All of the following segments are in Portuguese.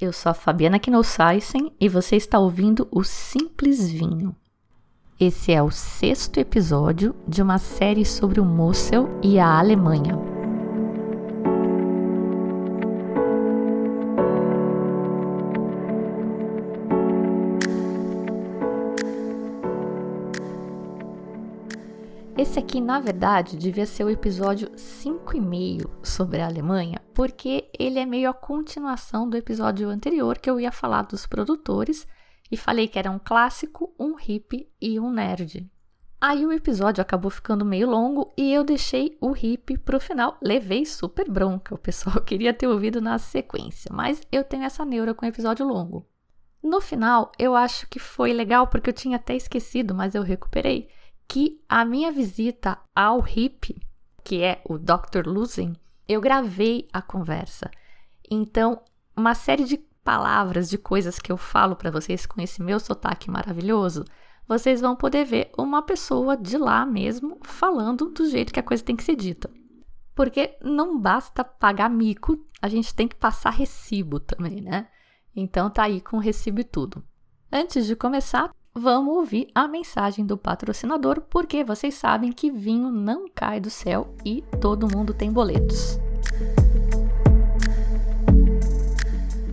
Eu sou a Fabiana Knossaisen e você está ouvindo o Simples Vinho. Esse é o sexto episódio de uma série sobre o Mosel e a Alemanha. Esse aqui, na verdade, devia ser o episódio 5,5 sobre a Alemanha, porque ele é meio a continuação do episódio anterior que eu ia falar dos produtores e falei que era um clássico, um hippie e um nerd. Aí o episódio acabou ficando meio longo e eu deixei o hippie pro final. Levei super bronca, o pessoal queria ter ouvido na sequência, mas eu tenho essa neura com episódio longo. No final, eu acho que foi legal porque eu tinha até esquecido, mas eu recuperei que a minha visita ao hippie, que é o Dr. Luzen, eu gravei a conversa. Então, uma série de palavras, de coisas que eu falo para vocês com esse meu sotaque maravilhoso, vocês vão poder ver uma pessoa de lá mesmo falando do jeito que a coisa tem que ser dita. Porque não basta pagar mico, a gente tem que passar recibo também, né? Então tá aí com recibo e tudo. Antes de começar, vamos ouvir a mensagem do patrocinador, porque vocês sabem que vinho não cai do céu e todo mundo tem boletos.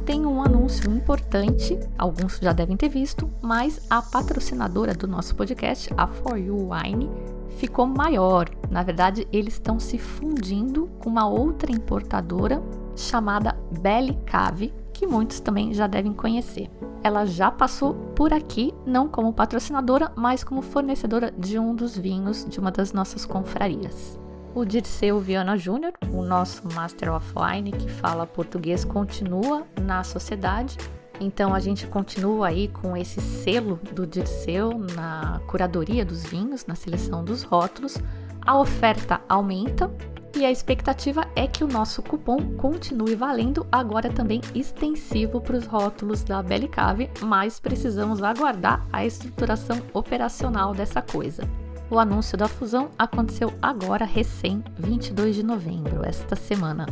Tem um anúncio importante, alguns já devem ter visto, mas a patrocinadora do nosso podcast, a For You Wine, ficou maior. Na verdade, eles estão se fundindo com uma outra importadora chamada Belly Cave, que muitos também já devem conhecer. Ela já passou por aqui, não como patrocinadora, mas como fornecedora de um dos vinhos de uma das nossas confrarias. O Dirceu Viana Júnior, o nosso Master of Wine que fala português, continua na sociedade. Então a gente continua aí com esse selo do Dirceu na curadoria dos vinhos, na seleção dos rótulos. A oferta aumenta, e a expectativa é que o nosso cupom continue valendo, agora também extensivo para os rótulos da Bellicave, mas precisamos aguardar a estruturação operacional dessa coisa. O anúncio da fusão aconteceu agora, recém, 22 de novembro, esta semana.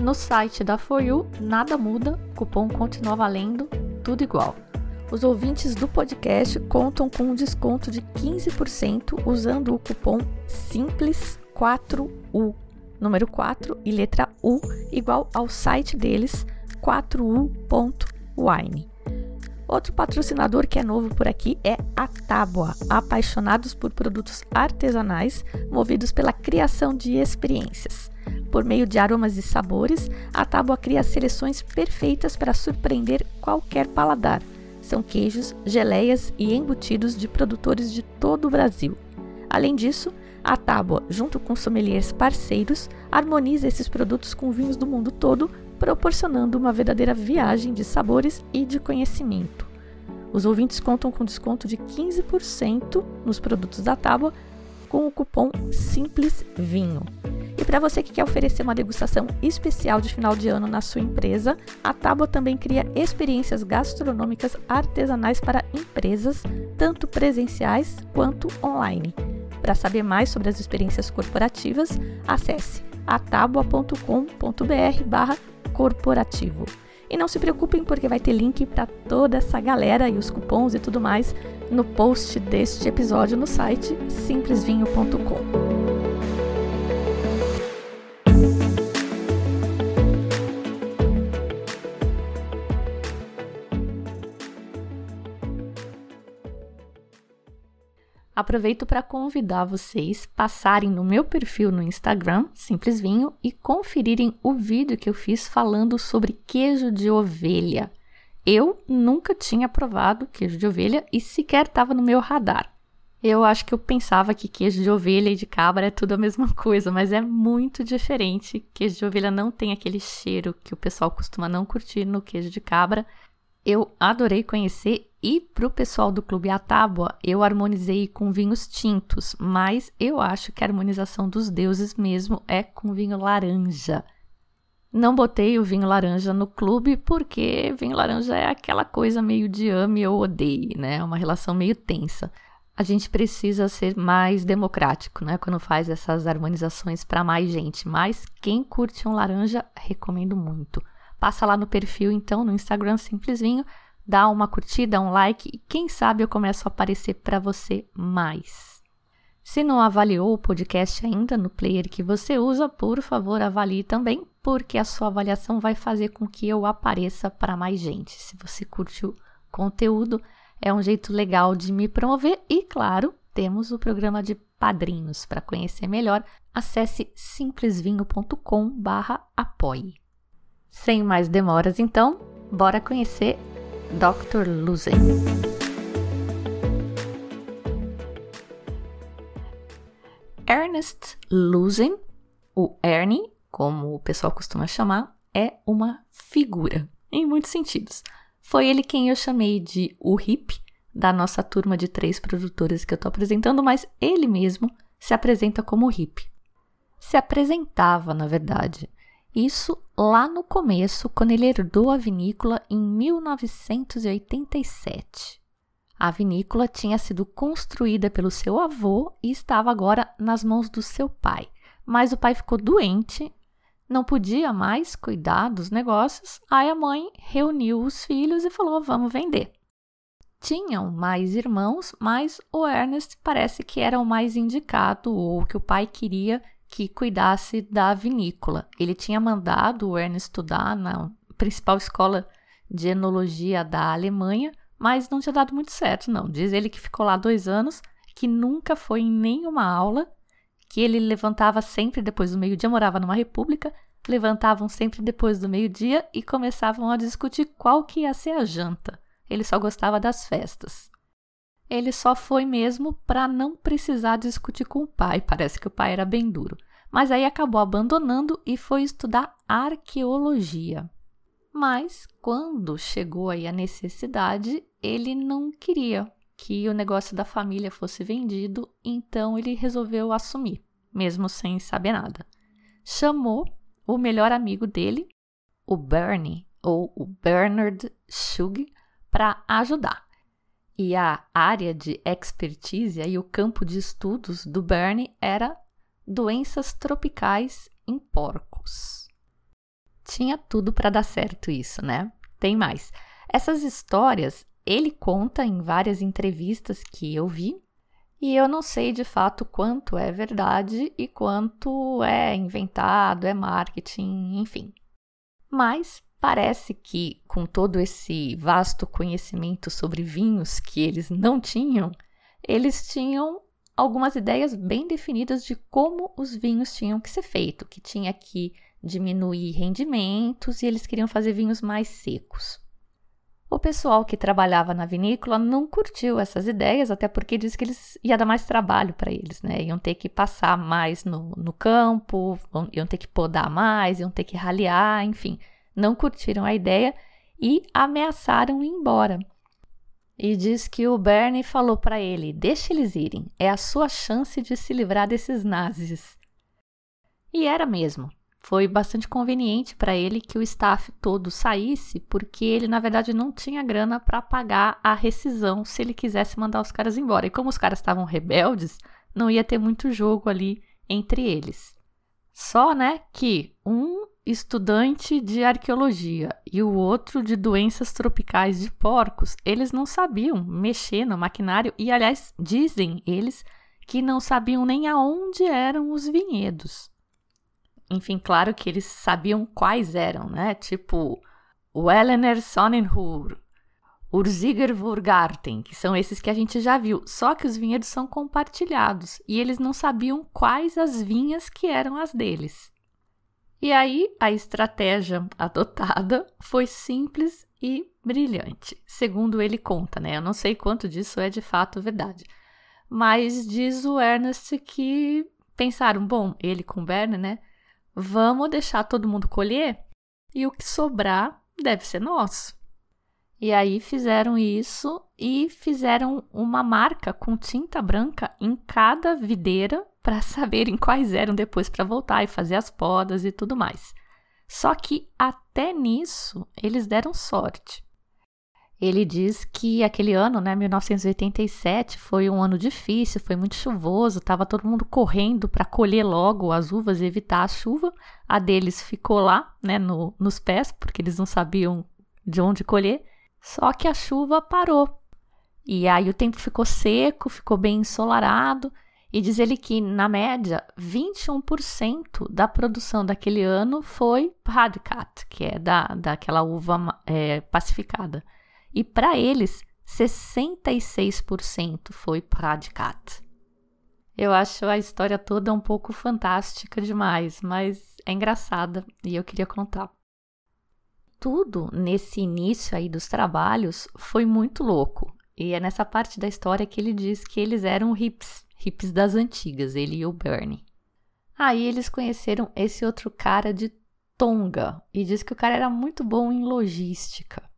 No site da For You, nada muda, cupom continua valendo, tudo igual. Os ouvintes do podcast contam com um desconto de 15% usando o cupom SIMPLES4U número 4 e letra U, igual ao site deles, 4u.wine. Outro patrocinador que é novo por aqui é a Tábua, apaixonados por produtos artesanais movidos pela criação de experiências. Por meio de aromas e sabores, a Tábua cria seleções perfeitas para surpreender qualquer paladar. São queijos, geleias e embutidos de produtores de todo o Brasil. Além disso, a Tábua, junto com sommeliers parceiros, harmoniza esses produtos com vinhos do mundo todo, proporcionando uma verdadeira viagem de sabores e de conhecimento. Os ouvintes contam com desconto de 15% nos produtos da Tábua com o cupom Simples Vinho. E para você que quer oferecer uma degustação especial de final de ano na sua empresa, a Tábua também cria experiências gastronômicas artesanais para empresas, tanto presenciais quanto online. Para saber mais sobre as experiências corporativas, acesse atabua.com.br barra corporativo. E não se preocupem porque vai ter link para toda essa galera e os cupons e tudo mais no post deste episódio no site simplesvinho.com. Aproveito para convidar vocês passarem no meu perfil no Instagram, Simples Vinho, e conferirem o vídeo que eu fiz falando sobre queijo de ovelha. Eu nunca tinha provado queijo de ovelha e sequer estava no meu radar. Eu acho que eu pensava que queijo de ovelha e de cabra é tudo a mesma coisa, mas é muito diferente. Queijo de ovelha não tem aquele cheiro que o pessoal costuma não curtir no queijo de cabra. Eu adorei conhecer e para o pessoal do Clube A Tábua, eu harmonizei com vinhos tintos, mas eu acho que a harmonização dos deuses mesmo é com vinho laranja. Não botei o vinho laranja no clube porque vinho laranja é aquela coisa meio de ame ou odeie, né? É uma relação meio tensa. A gente precisa ser mais democrático, né? Quando faz essas harmonizações para mais gente. Mas quem curte um laranja, recomendo muito. Passa lá no perfil, então, no Instagram Simples Vinho, dá uma curtida, um like e quem sabe eu começo a aparecer para você mais. Se não avaliou o podcast ainda no player que você usa, por favor, avalie também, porque a sua avaliação vai fazer com que eu apareça para mais gente. Se você curtiu o conteúdo, é um jeito legal de me promover e, claro, temos o programa de padrinhos. Para conhecer melhor, acesse simplesvinho.com/apoie. Sem mais demoras, então, bora conhecer Dr. Luzen. Ernest Luzen, o Ernie, como o pessoal costuma chamar, é uma figura, em muitos sentidos. Foi ele quem eu chamei de o hip da nossa turma de três produtores que eu estou apresentando, mas ele mesmo se apresenta como hip. Se apresentava, na verdade. Isso lá no começo, quando ele herdou a vinícola em 1987. A vinícola tinha sido construída pelo seu avô e estava agora nas mãos do seu pai. Mas o pai ficou doente, não podia mais cuidar dos negócios, aí a mãe reuniu os filhos e falou: vamos vender. Tinham mais irmãos, mas o Ernest parece que era o mais indicado ou que o pai queria que cuidasse da vinícola. Ele tinha mandado o Ernest estudar na principal escola de enologia da Alemanha, mas não tinha dado muito certo, não. Diz ele que ficou lá dois anos, que nunca foi em nenhuma aula, que ele levantava sempre depois do meio-dia, morava numa república, levantavam sempre depois do meio-dia e começavam a discutir qual que ia ser a janta. Ele só gostava das festas. Ele só foi mesmo para não precisar discutir com o pai, parece que o pai era bem duro. Mas aí acabou abandonando e foi estudar arqueologia. Mas quando chegou aí a necessidade, ele não queria que o negócio da família fosse vendido, então ele resolveu assumir, mesmo sem saber nada. Chamou o melhor amigo dele, o Bernie, ou o Bernard Shug, para ajudar. E a área de expertise e o campo de estudos do Bernie era doenças tropicais em porcos. Tinha tudo para dar certo isso, né? Tem mais. Essas histórias ele conta em várias entrevistas que eu vi, e eu não sei de fato quanto é verdade e quanto é inventado, é marketing, enfim. Mas Parece que, com todo esse vasto conhecimento sobre vinhos que eles não tinham, eles tinham algumas ideias bem definidas de como os vinhos tinham que ser feitos, que tinha que diminuir rendimentos e eles queriam fazer vinhos mais secos. O pessoal que trabalhava na vinícola não curtiu essas ideias, até porque disse que eles ia dar mais trabalho para eles, né? Iam ter que passar mais no, no campo, iam ter que podar mais, iam ter que ralear, enfim não curtiram a ideia e ameaçaram ir embora. E diz que o Bernie falou para ele: Deixa eles irem, é a sua chance de se livrar desses nazis. E era mesmo. Foi bastante conveniente para ele que o staff todo saísse, porque ele, na verdade, não tinha grana para pagar a rescisão se ele quisesse mandar os caras embora. E como os caras estavam rebeldes, não ia ter muito jogo ali entre eles. Só, né, que um estudante de arqueologia e o outro de doenças tropicais de porcos, eles não sabiam mexer no maquinário e, aliás, dizem eles que não sabiam nem aonde eram os vinhedos. Enfim, claro que eles sabiam quais eram, né? Tipo, Wellener Sonnenhur, Urziger Vorgarten, que são esses que a gente já viu. Só que os vinhedos são compartilhados e eles não sabiam quais as vinhas que eram as deles. E aí a estratégia adotada foi simples e brilhante, segundo ele conta, né? Eu não sei quanto disso é de fato verdade. Mas diz o Ernest que pensaram, bom, ele com o Bernie, né? Vamos deixar todo mundo colher e o que sobrar deve ser nosso. E aí fizeram isso e fizeram uma marca com tinta branca em cada videira para saberem quais eram depois para voltar e fazer as podas e tudo mais. Só que até nisso eles deram sorte. Ele diz que aquele ano, né, 1987, foi um ano difícil, foi muito chuvoso, estava todo mundo correndo para colher logo as uvas e evitar a chuva. A deles ficou lá, né, no, nos pés, porque eles não sabiam de onde colher. Só que a chuva parou. E aí o tempo ficou seco, ficou bem ensolarado. E diz ele que, na média, 21% da produção daquele ano foi Pradcat, que é da, daquela uva é, pacificada. E para eles, 66% foi Pradcat. Eu acho a história toda um pouco fantástica demais, mas é engraçada e eu queria contar. Tudo nesse início aí dos trabalhos foi muito louco. E é nessa parte da história que ele diz que eles eram hips, hips das antigas, ele e o Bernie. Aí eles conheceram esse outro cara de Tonga e diz que o cara era muito bom em logística.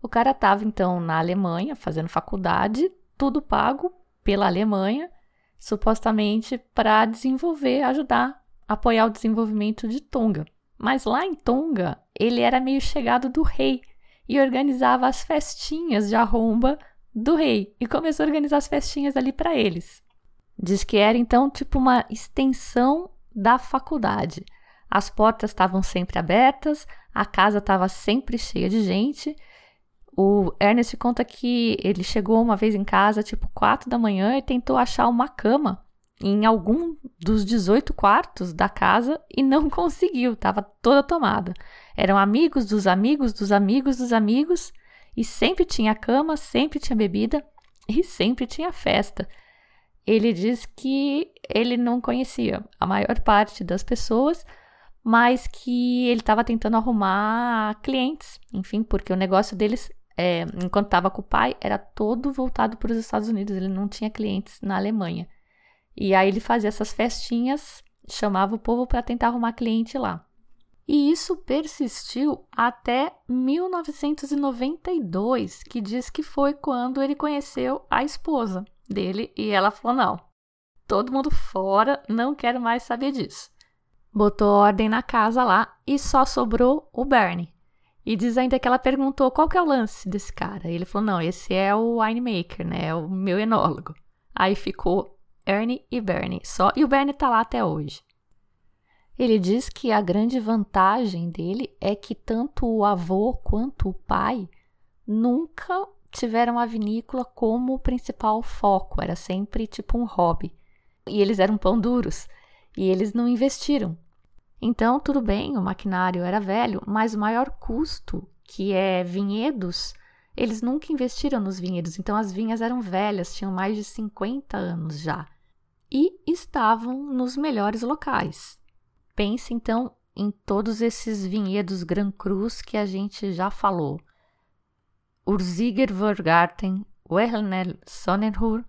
O cara estava então na Alemanha fazendo faculdade, tudo pago pela Alemanha, supostamente para desenvolver, ajudar, apoiar o desenvolvimento de Tonga. Mas lá em Tonga, ele era meio chegado do rei e organizava as festinhas de arromba do rei e começou a organizar as festinhas ali para eles. Diz que era então tipo uma extensão da faculdade. As portas estavam sempre abertas, a casa estava sempre cheia de gente o Ernest conta que ele chegou uma vez em casa, tipo, quatro da manhã, e tentou achar uma cama em algum dos 18 quartos da casa e não conseguiu, estava toda tomada. Eram amigos dos amigos dos amigos dos amigos, e sempre tinha cama, sempre tinha bebida e sempre tinha festa. Ele diz que ele não conhecia a maior parte das pessoas, mas que ele estava tentando arrumar clientes, enfim, porque o negócio deles é, enquanto estava com o pai, era todo voltado para os Estados Unidos, ele não tinha clientes na Alemanha. E aí ele fazia essas festinhas, chamava o povo para tentar arrumar cliente lá. E isso persistiu até 1992, que diz que foi quando ele conheceu a esposa dele e ela falou: não, todo mundo fora, não quero mais saber disso. Botou ordem na casa lá e só sobrou o Bernie. E diz ainda que ela perguntou qual que é o lance desse cara. E ele falou: não, esse é o winemaker, né? É o meu enólogo. Aí ficou Ernie e Bernie só. E o Bernie tá lá até hoje. Ele diz que a grande vantagem dele é que tanto o avô quanto o pai nunca tiveram a vinícola como principal foco, era sempre tipo um hobby. E eles eram pão duros e eles não investiram. Então, tudo bem, o maquinário era velho, mas o maior custo, que é vinhedos, eles nunca investiram nos vinhedos. Então, as vinhas eram velhas, tinham mais de 50 anos já. E estavam nos melhores locais. Pense então em todos esses vinhedos Gran Cruz que a gente já falou. Urziger Vorgarten, Werner Sonnenhur,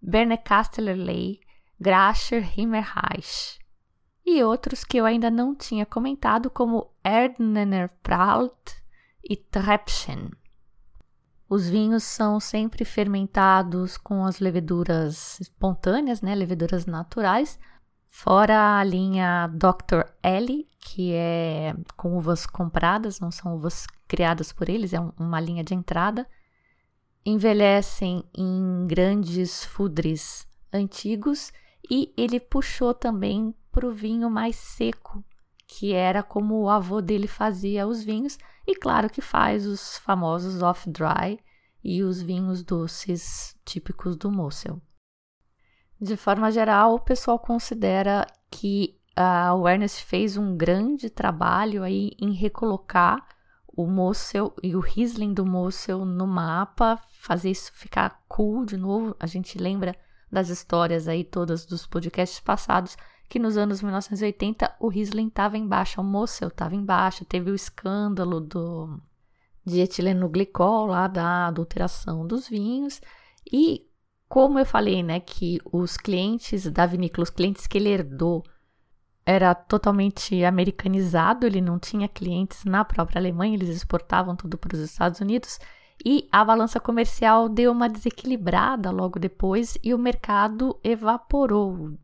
Bernekastelerley, Gracher Himmerreich e outros que eu ainda não tinha comentado, como Erdnener Pralt e Treppchen. Os vinhos são sempre fermentados com as leveduras espontâneas, né, leveduras naturais, fora a linha Dr. Ellie, que é com uvas compradas, não são uvas criadas por eles, é uma linha de entrada. Envelhecem em grandes fudres antigos e ele puxou também para o vinho mais seco, que era como o avô dele fazia os vinhos, e claro que faz os famosos off-dry e os vinhos doces típicos do Mosel. De forma geral, o pessoal considera que uh, o Ernest fez um grande trabalho aí em recolocar o Mosel e o Riesling do Mosel no mapa, fazer isso ficar cool de novo. A gente lembra das histórias aí todas dos podcasts passados que nos anos 1980 o Riesling estava em baixa, o Mosel estava em baixa, teve o escândalo do etileno glicol lá da adulteração dos vinhos e como eu falei, né, que os clientes da vinícola, os clientes que ele herdou era totalmente americanizado, ele não tinha clientes na própria Alemanha, eles exportavam tudo para os Estados Unidos e a balança comercial deu uma desequilibrada logo depois e o mercado evaporou. O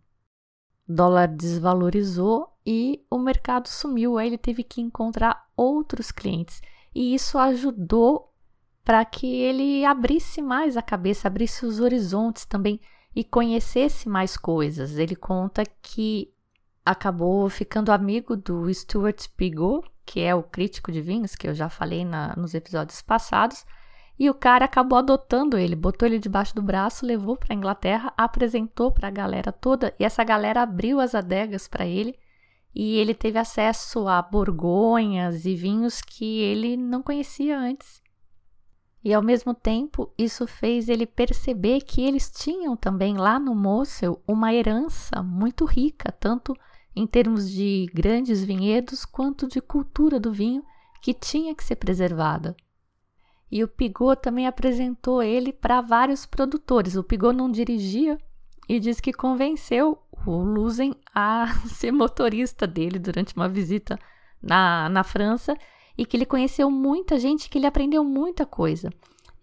dólar desvalorizou e o mercado sumiu. Aí ele teve que encontrar outros clientes e isso ajudou para que ele abrisse mais a cabeça, abrisse os horizontes também e conhecesse mais coisas. Ele conta que acabou ficando amigo do Stuart Pigot, que é o crítico de vinhos, que eu já falei na, nos episódios passados, e o cara acabou adotando ele, botou ele debaixo do braço, levou para a Inglaterra, apresentou para a galera toda, e essa galera abriu as adegas para ele, e ele teve acesso a borgonhas e vinhos que ele não conhecia antes. E ao mesmo tempo, isso fez ele perceber que eles tinham também lá no Mosel uma herança muito rica, tanto em termos de grandes vinhedos quanto de cultura do vinho que tinha que ser preservada. E o Pigot também apresentou ele para vários produtores. O Pigot não dirigia e diz que convenceu o Luzen a ser motorista dele durante uma visita na, na França e que ele conheceu muita gente, que ele aprendeu muita coisa.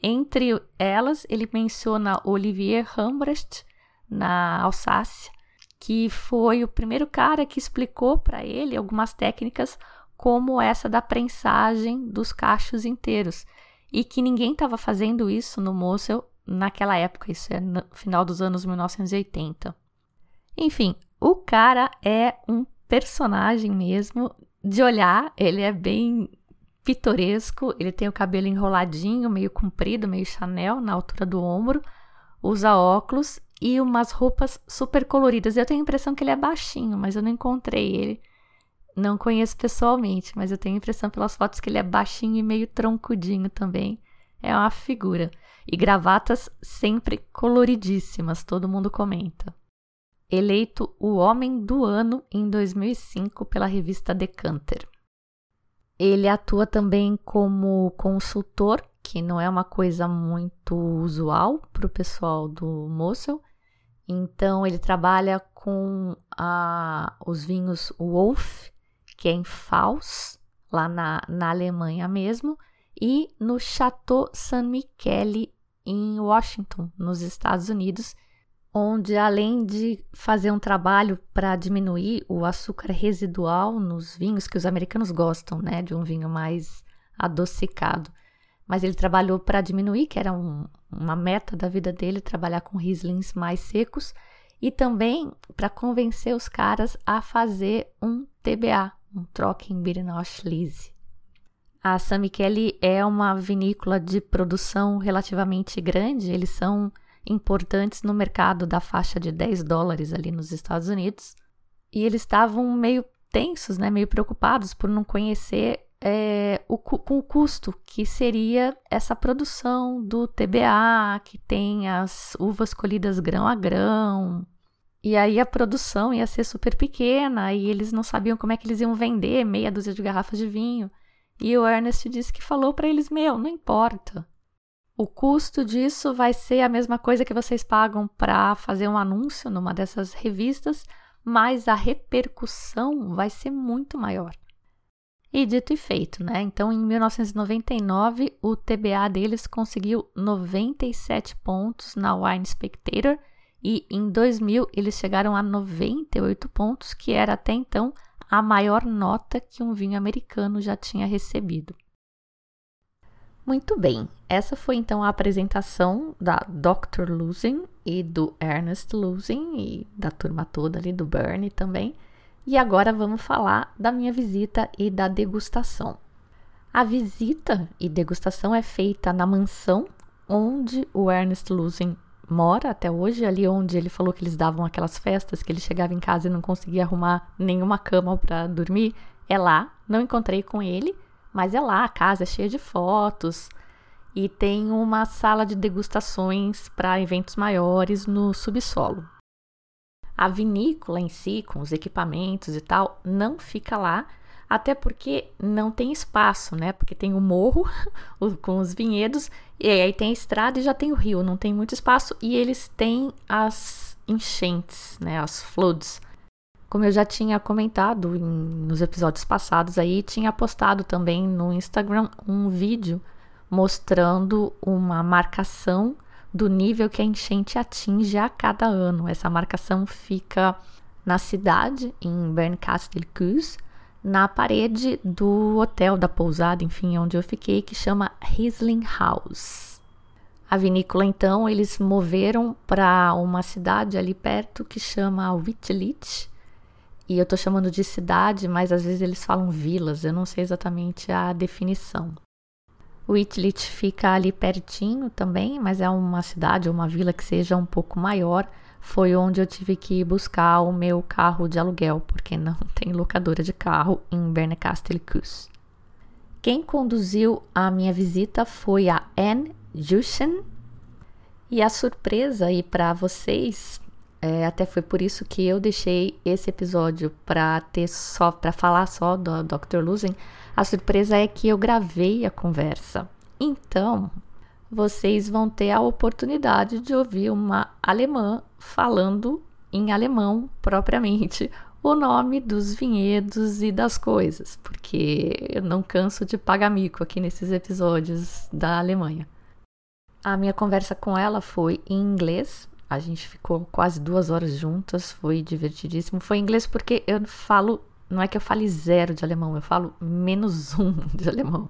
Entre elas, ele menciona Olivier Hambrecht, na Alsácia, que foi o primeiro cara que explicou para ele algumas técnicas como essa da prensagem dos cachos inteiros e que ninguém estava fazendo isso no Mosel naquela época, isso é no final dos anos 1980. Enfim, o cara é um personagem mesmo de olhar, ele é bem pitoresco, ele tem o cabelo enroladinho, meio comprido, meio Chanel, na altura do ombro, usa óculos e umas roupas super coloridas. Eu tenho a impressão que ele é baixinho, mas eu não encontrei ele. Não conheço pessoalmente, mas eu tenho a impressão pelas fotos que ele é baixinho e meio troncudinho também. É uma figura. E gravatas sempre coloridíssimas, todo mundo comenta. Eleito o Homem do Ano em 2005 pela revista Decanter. Ele atua também como consultor, que não é uma coisa muito usual para o pessoal do Mosel. Então, ele trabalha com a, os vinhos Wolf, que é em Faust, lá na, na Alemanha mesmo, e no Chateau San Michele, em Washington, nos Estados Unidos, onde além de fazer um trabalho para diminuir o açúcar residual nos vinhos que os americanos gostam, né, de um vinho mais adocicado, mas ele trabalhou para diminuir, que era um, uma meta da vida dele, trabalhar com Rieslings mais secos e também para convencer os caras a fazer um TBA, um Trockenbeerenauslese. A San Michele é uma vinícola de produção relativamente grande, eles são importantes no mercado da faixa de 10 dólares ali nos Estados Unidos. E eles estavam meio tensos, né, meio preocupados por não conhecer é, o, com o custo que seria essa produção do TBA, que tem as uvas colhidas grão a grão. E aí a produção ia ser super pequena e eles não sabiam como é que eles iam vender meia dúzia de garrafas de vinho. E o Ernest disse que falou para eles: Meu, não importa. O custo disso vai ser a mesma coisa que vocês pagam para fazer um anúncio numa dessas revistas, mas a repercussão vai ser muito maior. E dito e feito, né? Então, em 1999, o TBA deles conseguiu 97 pontos na Wine Spectator e em 2000 eles chegaram a 98 pontos, que era até então a maior nota que um vinho americano já tinha recebido. Muito bem, essa foi então a apresentação da Dr. Losing e do Ernest Losing e da turma toda ali do Bernie também. E agora vamos falar da minha visita e da degustação. A visita e degustação é feita na mansão onde o Ernest Losing mora até hoje, ali onde ele falou que eles davam aquelas festas, que ele chegava em casa e não conseguia arrumar nenhuma cama para dormir. É lá, não encontrei com ele, mas é lá, a casa é cheia de fotos e tem uma sala de degustações para eventos maiores no subsolo. A vinícola em si, com os equipamentos e tal, não fica lá, até porque não tem espaço, né? Porque tem o morro com os vinhedos, e aí tem a estrada e já tem o rio, não tem muito espaço, e eles têm as enchentes, né? As floods, como eu já tinha comentado em, nos episódios passados aí, tinha postado também no Instagram um vídeo mostrando uma marcação do nível que a enchente atinge a cada ano. Essa marcação fica na cidade, em Berncastel-Kues, na parede do hotel, da pousada, enfim, onde eu fiquei, que chama Riesling House. A vinícola, então, eles moveram para uma cidade ali perto que chama Wittlich. E eu tô chamando de cidade, mas às vezes eles falam vilas, eu não sei exatamente a definição. Wittlich fica ali pertinho também, mas é uma cidade ou uma vila que seja um pouco maior foi onde eu tive que buscar o meu carro de aluguel, porque não tem locadora de carro em Bernecastel-Kues. Quem conduziu a minha visita foi a Anne Jushen. E a surpresa aí para vocês, é, até foi por isso que eu deixei esse episódio para ter só para falar só do Dr. Luzen. A surpresa é que eu gravei a conversa. Então, vocês vão ter a oportunidade de ouvir uma alemã falando em alemão propriamente o nome dos vinhedos e das coisas, porque eu não canso de pagar mico aqui nesses episódios da Alemanha. A minha conversa com ela foi em inglês, a gente ficou quase duas horas juntas, foi divertidíssimo. Foi em inglês porque eu falo, não é que eu fale zero de alemão, eu falo menos um de alemão.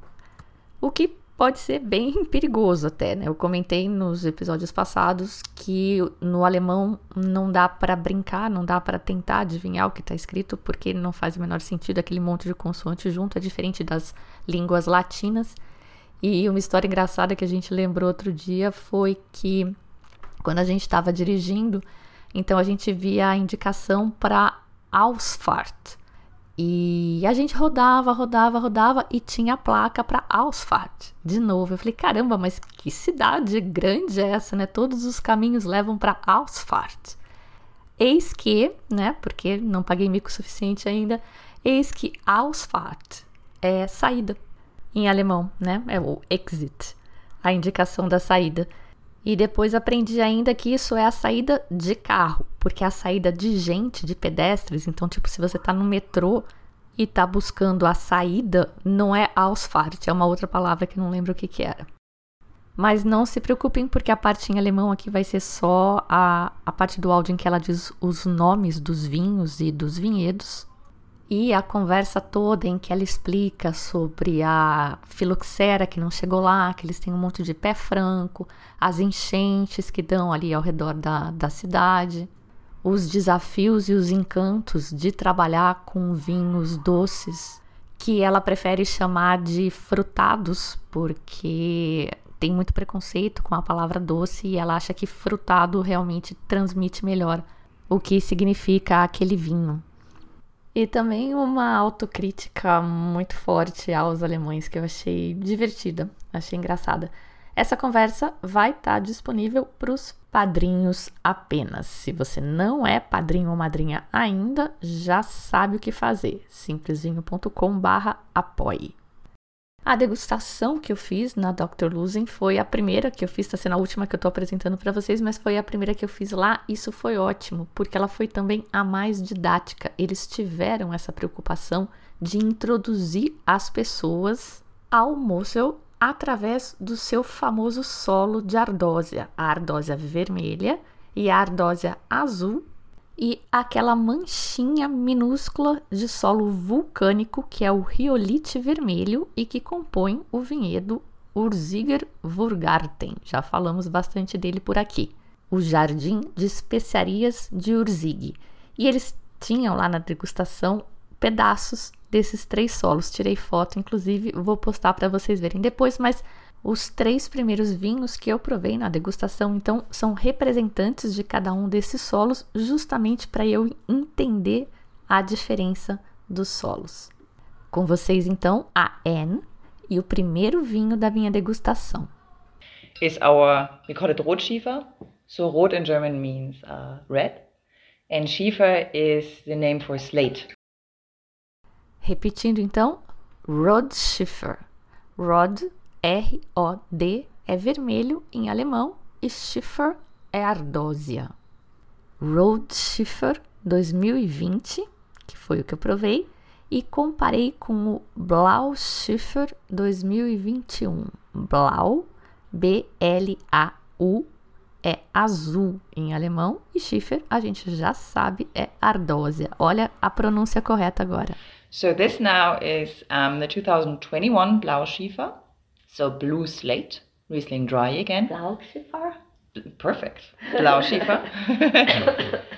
O que pode ser bem perigoso até, né? Eu comentei nos episódios passados que no alemão não dá para brincar, não dá para tentar adivinhar o que está escrito, porque não faz o menor sentido aquele monte de consoante junto, é diferente das línguas latinas. E uma história engraçada que a gente lembrou outro dia foi que quando a gente estava dirigindo, então a gente via a indicação para Ausfahrt, e a gente rodava, rodava, rodava e tinha a placa para Ausfahrt. De novo, eu falei, caramba, mas que cidade grande é essa, né? Todos os caminhos levam para Ausfahrt. Eis que, né, porque não paguei mico suficiente ainda, eis que Ausfahrt é saída em alemão, né? É o exit, a indicação da saída. E depois aprendi ainda que isso é a saída de carro, porque é a saída de gente, de pedestres. Então, tipo, se você tá no metrô e tá buscando a saída, não é Ausfahrt, é uma outra palavra que não lembro o que que era. Mas não se preocupem, porque a parte em alemão aqui vai ser só a, a parte do áudio em que ela diz os nomes dos vinhos e dos vinhedos. E a conversa toda em que ela explica sobre a filoxera que não chegou lá, que eles têm um monte de pé franco, as enchentes que dão ali ao redor da, da cidade, os desafios e os encantos de trabalhar com vinhos doces, que ela prefere chamar de frutados, porque tem muito preconceito com a palavra doce e ela acha que frutado realmente transmite melhor o que significa aquele vinho. E também uma autocrítica muito forte aos alemães que eu achei divertida, achei engraçada. Essa conversa vai estar tá disponível para os padrinhos apenas. Se você não é padrinho ou madrinha ainda, já sabe o que fazer. simplesvinho.com/apoie. A degustação que eu fiz na Dr. Luzen foi a primeira que eu fiz, está sendo a última que eu estou apresentando para vocês, mas foi a primeira que eu fiz lá. Isso foi ótimo, porque ela foi também a mais didática. Eles tiveram essa preocupação de introduzir as pessoas ao Mosel através do seu famoso solo de ardósia, a ardósia vermelha e a ardósia azul, e aquela manchinha minúscula de solo vulcânico que é o riolite vermelho e que compõe o vinhedo Urziger Wurgarten. Já falamos bastante dele por aqui. O jardim de especiarias de Urzig. E eles tinham lá na degustação pedaços desses três solos. Tirei foto, inclusive, vou postar para vocês verem depois, mas os três primeiros vinhos que eu provei na degustação, então, são representantes de cada um desses solos, justamente para eu entender a diferença dos solos. Com vocês, então, a Anne e o primeiro vinho da minha degustação. Is our, we call it Rotschiefer. So Rot in German means uh, red, and Schiefer is the name for slate. Repetindo então, Rodschiefer. Rod R-O-D é vermelho em alemão e Schiffer é ardósia. Roadschiffer 2020, que foi o que eu provei, e comparei com o Blau Schiffer 2021. Blau, B-L-A-U, é azul em alemão e Schiffer, a gente já sabe, é ardósia. Olha a pronúncia correta agora. So this now is um, the 2021 Blauschiefer, so blue slate, Riesling dry again. Blauschiefer? Perfect. Blauschiefer.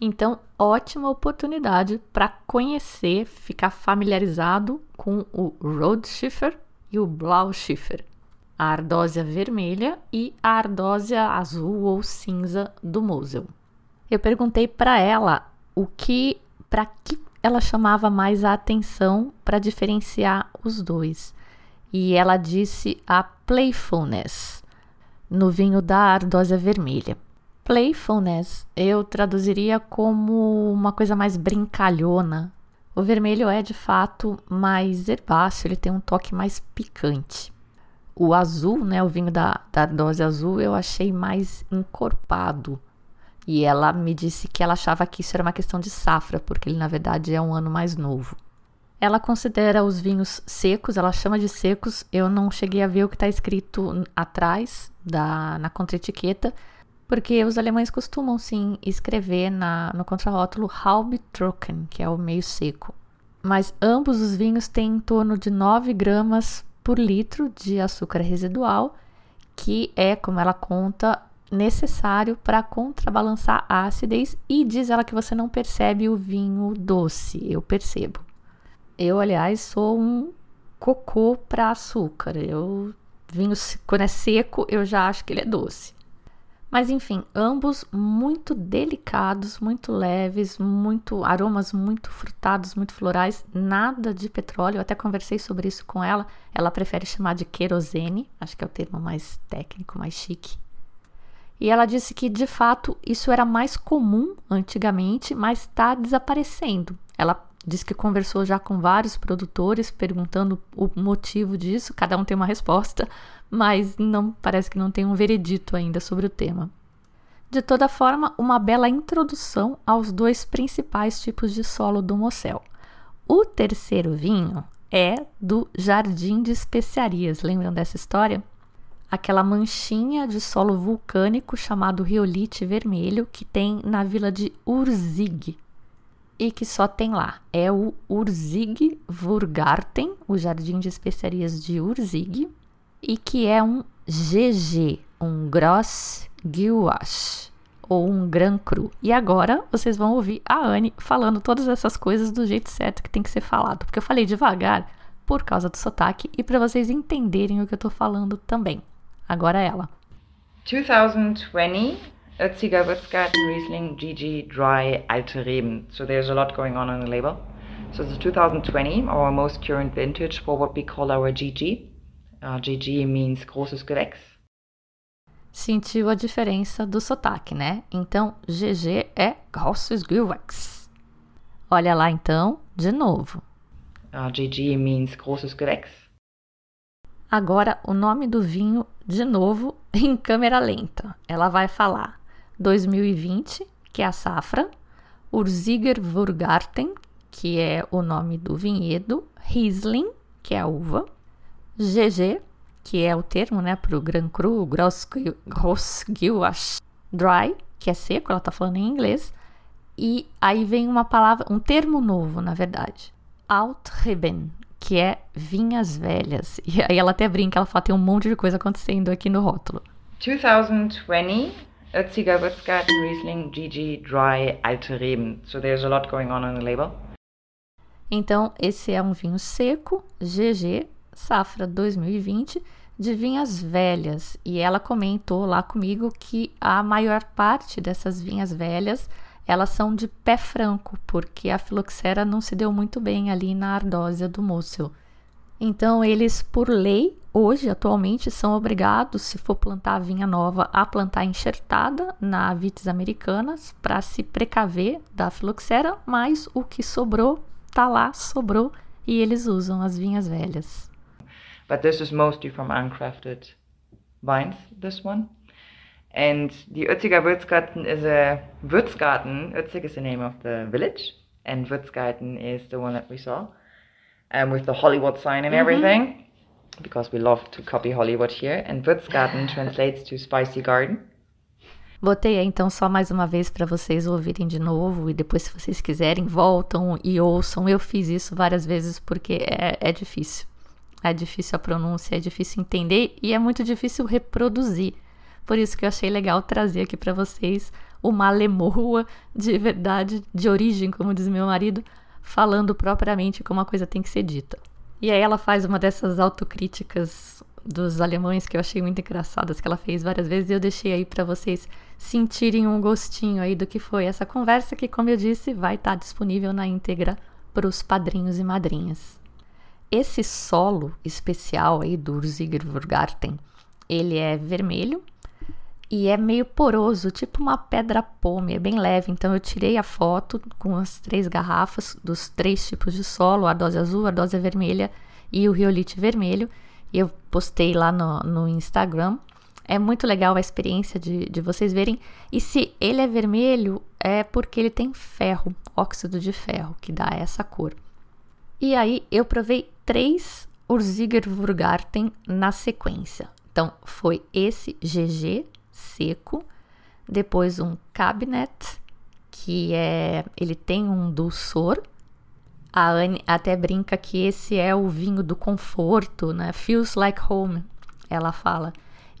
Então, ótima oportunidade para conhecer, ficar familiarizado com o Rotschiefer e o Blauschiefer, a ardósia vermelha e a ardósia azul ou cinza do Mosel. Eu perguntei para ela o que, para que ela chamava mais a atenção para diferenciar os dois. E ela disse a playfulness no vinho da ardósia vermelha. Playfulness eu traduziria como uma coisa mais brincalhona. O vermelho é de fato mais herbáceo, ele tem um toque mais picante. O azul, né, o vinho da, da dose azul, eu achei mais encorpado. E ela me disse que ela achava que isso era uma questão de safra, porque ele na verdade é um ano mais novo. Ela considera os vinhos secos, ela chama de secos. Eu não cheguei a ver o que está escrito atrás da na contraetiqueta, porque os alemães costumam sim escrever na, no contrarótulo Halbtrocken, que é o meio seco. Mas ambos os vinhos têm em torno de 9 gramas por litro de açúcar residual, que é, como ela conta, necessário para contrabalançar a acidez e diz ela que você não percebe o vinho doce. Eu percebo. Eu, aliás, sou um cocô para açúcar. Eu vinho quando é seco, eu já acho que ele é doce. Mas enfim, ambos muito delicados, muito leves, muito aromas muito frutados, muito florais, nada de petróleo. Eu até conversei sobre isso com ela. Ela prefere chamar de querosene, acho que é o termo mais técnico, mais chique. E ela disse que de fato isso era mais comum antigamente, mas está desaparecendo. Ela disse que conversou já com vários produtores perguntando o motivo disso, cada um tem uma resposta, mas não parece que não tem um veredito ainda sobre o tema. De toda forma, uma bela introdução aos dois principais tipos de solo do Mosel. O terceiro vinho é do Jardim de Especiarias. Lembram dessa história? Aquela manchinha de solo vulcânico chamado riolite vermelho que tem na vila de Urzig e que só tem lá. É o Urzig Vurgarten, o Jardim de Especiarias de Urzig, e que é um GG, um Gross Gilwash, ou um Gran Cru. E agora vocês vão ouvir a Anne falando todas essas coisas do jeito certo que tem que ser falado, porque eu falei devagar por causa do sotaque e para vocês entenderem o que eu tô falando também. Agora ela. 2020 Ötziger Wirtsgarten Riesling GG Dry Alte Reben. So there's a lot going on on the label. So it's 2020, our most current vintage for what we call our GG. Uh, GG means großes Gewächs. Sentiu a diferença do sotaque, né? Então, GG é großes Gewächs. Olha lá então, de novo. Uh, GG means großes Gewächs. Agora, o nome do vinho, de novo, em câmera lenta. Ela vai falar 2020, que é a safra, Urziger Vurgarten, que é o nome do vinhedo, Riesling, que é a uva, GG, que é o termo, né, para o Gran Cru, Grossgilwash Dry, que é seco, ela está falando em inglês, e aí vem uma palavra, um termo novo, na verdade, Altreben, que é vinhas velhas. E aí ela até brinca, ela fala, tem um monte de coisa acontecendo aqui no rótulo. 2020, Riesling GG Dry Alte Reben. So there's a lot going on on the label. Então, esse é um vinho seco, GG, safra 2020, de vinhas velhas. E ela comentou lá comigo que a maior parte dessas vinhas velhas elas são de pé franco, porque a filoxera não se deu muito bem ali na ardósia do Mosel. Então, eles, por lei, hoje, atualmente, são obrigados, se for plantar vinha nova, a plantar enxertada na vites americanas para se precaver da filoxera, mas o que sobrou, tá lá, sobrou, e eles usam as vinhas velhas. But this is mostly from uncrafted vines, this one. And the Ötziger Würzgarten is a Würzgarten. Ötzig is the name of the village, and Würzgarten is the one that we saw, um, with the Hollywood sign and mm-hmm. everything, because we love to copy Hollywood here. And Würzgarten translates to spicy garden. Botei então só mais uma vez para vocês ouvirem de novo e depois, se vocês quiserem, voltam e ouçam. Eu fiz isso várias vezes porque é, é difícil. É difícil a pronúncia, é difícil entender e é muito difícil reproduzir. Por isso que eu achei legal trazer aqui para vocês uma lemoa de verdade, de origem, como diz meu marido, falando propriamente como a coisa tem que ser dita. E aí ela faz uma dessas autocríticas dos alemães que eu achei muito engraçadas, que ela fez várias vezes, e eu deixei aí para vocês sentirem um gostinho aí do que foi essa conversa, que, como eu disse, vai estar tá disponível na íntegra para os padrinhos e madrinhas. Esse solo especial aí do Urziger Vorgarten, ele é vermelho e é meio poroso, tipo uma pedra pome, é bem leve. Então eu tirei a foto com as três garrafas dos três tipos de solo, a dose azul, a dose vermelha e o riolite vermelho eu postei lá no, no Instagram. É muito legal a experiência de, de vocês verem. E se ele é vermelho, é porque ele tem ferro, óxido de ferro, que dá essa cor. E aí eu provei três Urziger Wurgarten na sequência. Então foi esse GG seco, depois um Cabinet, que é ele tem um dulçor a Anne até brinca que esse é o vinho do conforto, né? Feels like home, ela fala.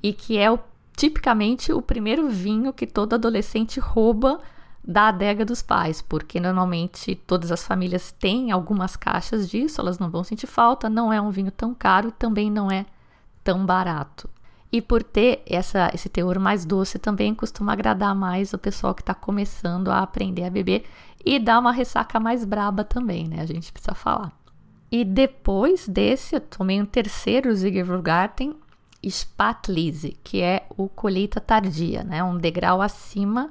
E que é o, tipicamente o primeiro vinho que todo adolescente rouba da adega dos pais, porque normalmente todas as famílias têm algumas caixas disso, elas não vão sentir falta, não é um vinho tão caro também não é tão barato. E por ter essa, esse teor mais doce, também costuma agradar mais o pessoal que está começando a aprender a beber e dá uma ressaca mais braba também, né? A gente precisa falar. E depois desse, eu tomei um terceiro Zigervurgarten Spatlise, que é o colheita tardia, né? Um degrau acima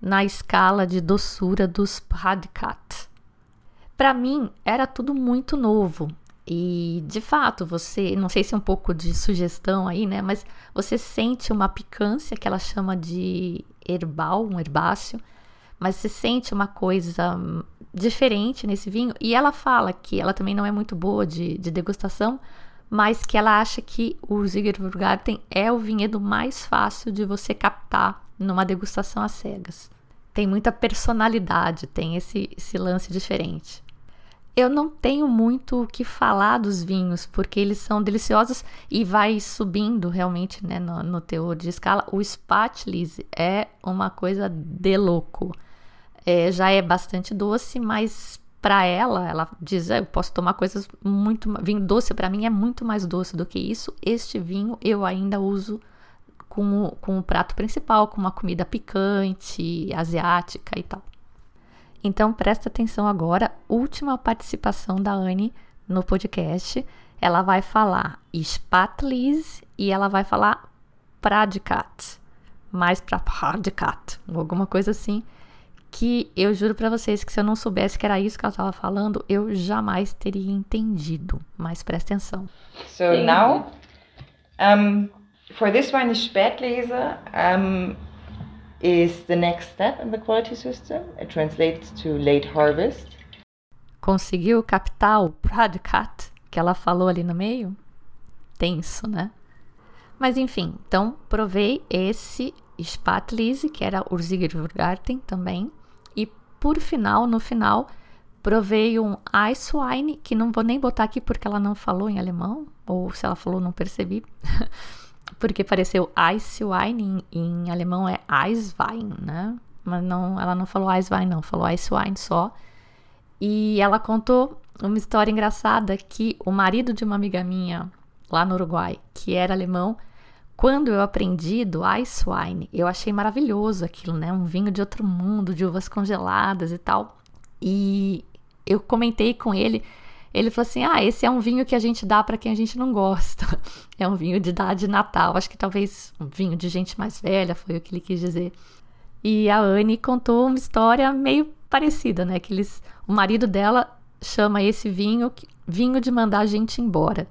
na escala de doçura dos Pradkat. Para mim, era tudo muito novo. E de fato, você, não sei se é um pouco de sugestão aí, né? Mas você sente uma picância que ela chama de herbal, um herbáceo, mas você sente uma coisa diferente nesse vinho. E ela fala que ela também não é muito boa de, de degustação, mas que ela acha que o Zigerburgarten é o vinhedo mais fácil de você captar numa degustação às cegas. Tem muita personalidade, tem esse, esse lance diferente. Eu não tenho muito o que falar dos vinhos, porque eles são deliciosos e vai subindo realmente né, no, no teor de escala. O Spatlis é uma coisa de louco. É, já é bastante doce, mas para ela, ela diz: eu posso tomar coisas muito. Vinho doce para mim é muito mais doce do que isso. Este vinho eu ainda uso com o, com o prato principal, com uma comida picante, asiática e tal. Então presta atenção agora, última participação da Anne no podcast. Ela vai falar Spatlis e ela vai falar Pradicat, mais para Pradicat, alguma coisa assim. Que eu juro para vocês que se eu não soubesse que era isso que ela estava falando, eu jamais teria entendido. Mas presta atenção. So now, um, for this one, Spätlese, um, is the next step in the quality system. It translates to late harvest. Conseguiu captar o Pradcat que ela falou ali no meio? Tenso, né? Mas enfim, então provei esse Spatlise, que era Urzigerwurgarten também. E por final, no final, provei um Eiswein, que não vou nem botar aqui porque ela não falou em alemão, ou se ela falou, não percebi. porque pareceu Eiswein, em, em alemão é Eiswein, né? Mas não, ela não falou Eiswein, não, falou Eiswein só. E ela contou uma história engraçada que o marido de uma amiga minha lá no Uruguai, que era alemão, quando eu aprendi do Eiswein, eu achei maravilhoso aquilo, né? Um vinho de outro mundo, de uvas congeladas e tal. E eu comentei com ele ele falou assim: Ah, esse é um vinho que a gente dá para quem a gente não gosta. É um vinho de dar de Natal. Acho que talvez um vinho de gente mais velha, foi o que ele quis dizer. E a Anne contou uma história meio parecida, né? Que eles, o marido dela chama esse vinho vinho de mandar a gente embora.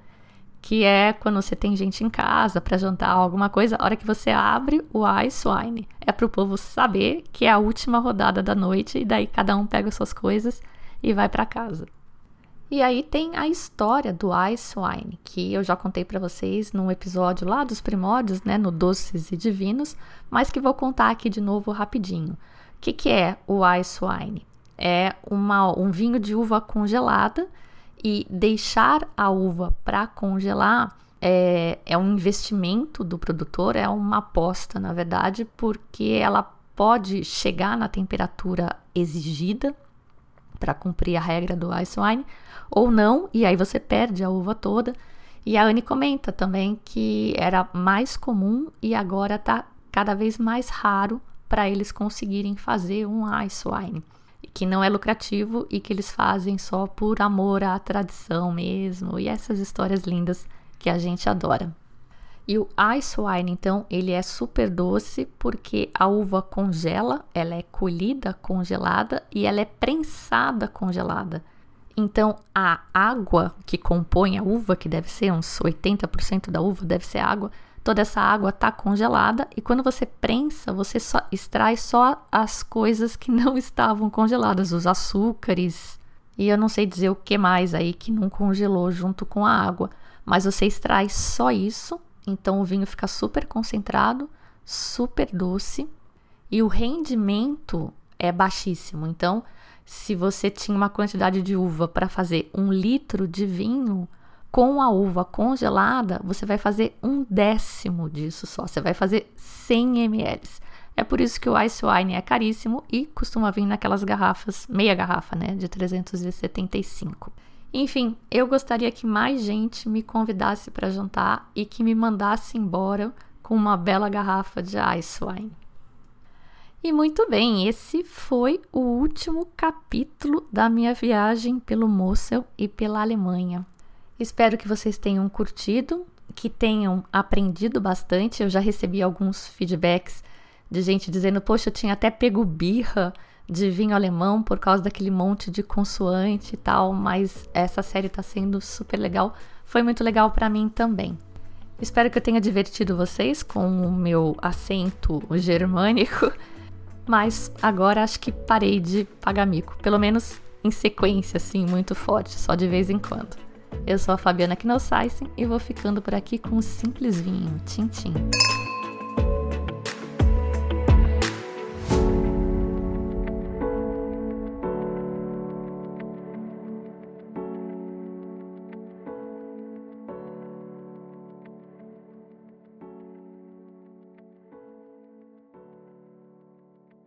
Que é quando você tem gente em casa para jantar alguma coisa, a hora que você abre o Ice Wine. É para o povo saber que é a última rodada da noite e daí cada um pega suas coisas e vai para casa. E aí tem a história do Ice Wine, que eu já contei para vocês num episódio lá dos primórdios, né, no Doces e Divinos, mas que vou contar aqui de novo rapidinho. O que, que é o Ice Wine? É uma, um vinho de uva congelada e deixar a uva para congelar é, é um investimento do produtor, é uma aposta, na verdade, porque ela pode chegar na temperatura exigida para cumprir a regra do ice wine ou não, e aí você perde a uva toda. E a Anne comenta também que era mais comum e agora está cada vez mais raro para eles conseguirem fazer um ice wine, que não é lucrativo e que eles fazem só por amor à tradição mesmo e essas histórias lindas que a gente adora. E o ice wine, então, ele é super doce porque a uva congela, ela é colhida congelada e ela é prensada congelada. Então, a água que compõe a uva, que deve ser uns 80% da uva, deve ser água, toda essa água está congelada e quando você prensa, você só extrai só as coisas que não estavam congeladas, os açúcares. E eu não sei dizer o que mais aí que não congelou junto com a água, mas você extrai só isso então o vinho fica super concentrado, super doce e o rendimento é baixíssimo. Então, se você tinha uma quantidade de uva para fazer um litro de vinho, com a uva congelada, você vai fazer um décimo disso só. Você vai fazer 100 ml. É por isso que o ice wine é caríssimo e costuma vir naquelas garrafas, meia garrafa, né, de 375. Enfim, eu gostaria que mais gente me convidasse para jantar e que me mandasse embora com uma bela garrafa de ice wine. E muito bem, esse foi o último capítulo da minha viagem pelo Mosel e pela Alemanha. Espero que vocês tenham curtido, que tenham aprendido bastante. Eu já recebi alguns feedbacks de gente dizendo: Poxa, eu tinha até pego birra de vinho alemão por causa daquele monte de consoante e tal, mas essa série tá sendo super legal. Foi muito legal para mim também. Espero que eu tenha divertido vocês com o meu acento germânico, mas agora acho que parei de pagar mico, pelo menos em sequência, assim, muito forte, só de vez em quando. Eu sou a Fabiana Knossaisen e vou ficando por aqui com um simples vinho. Tchim, tchim.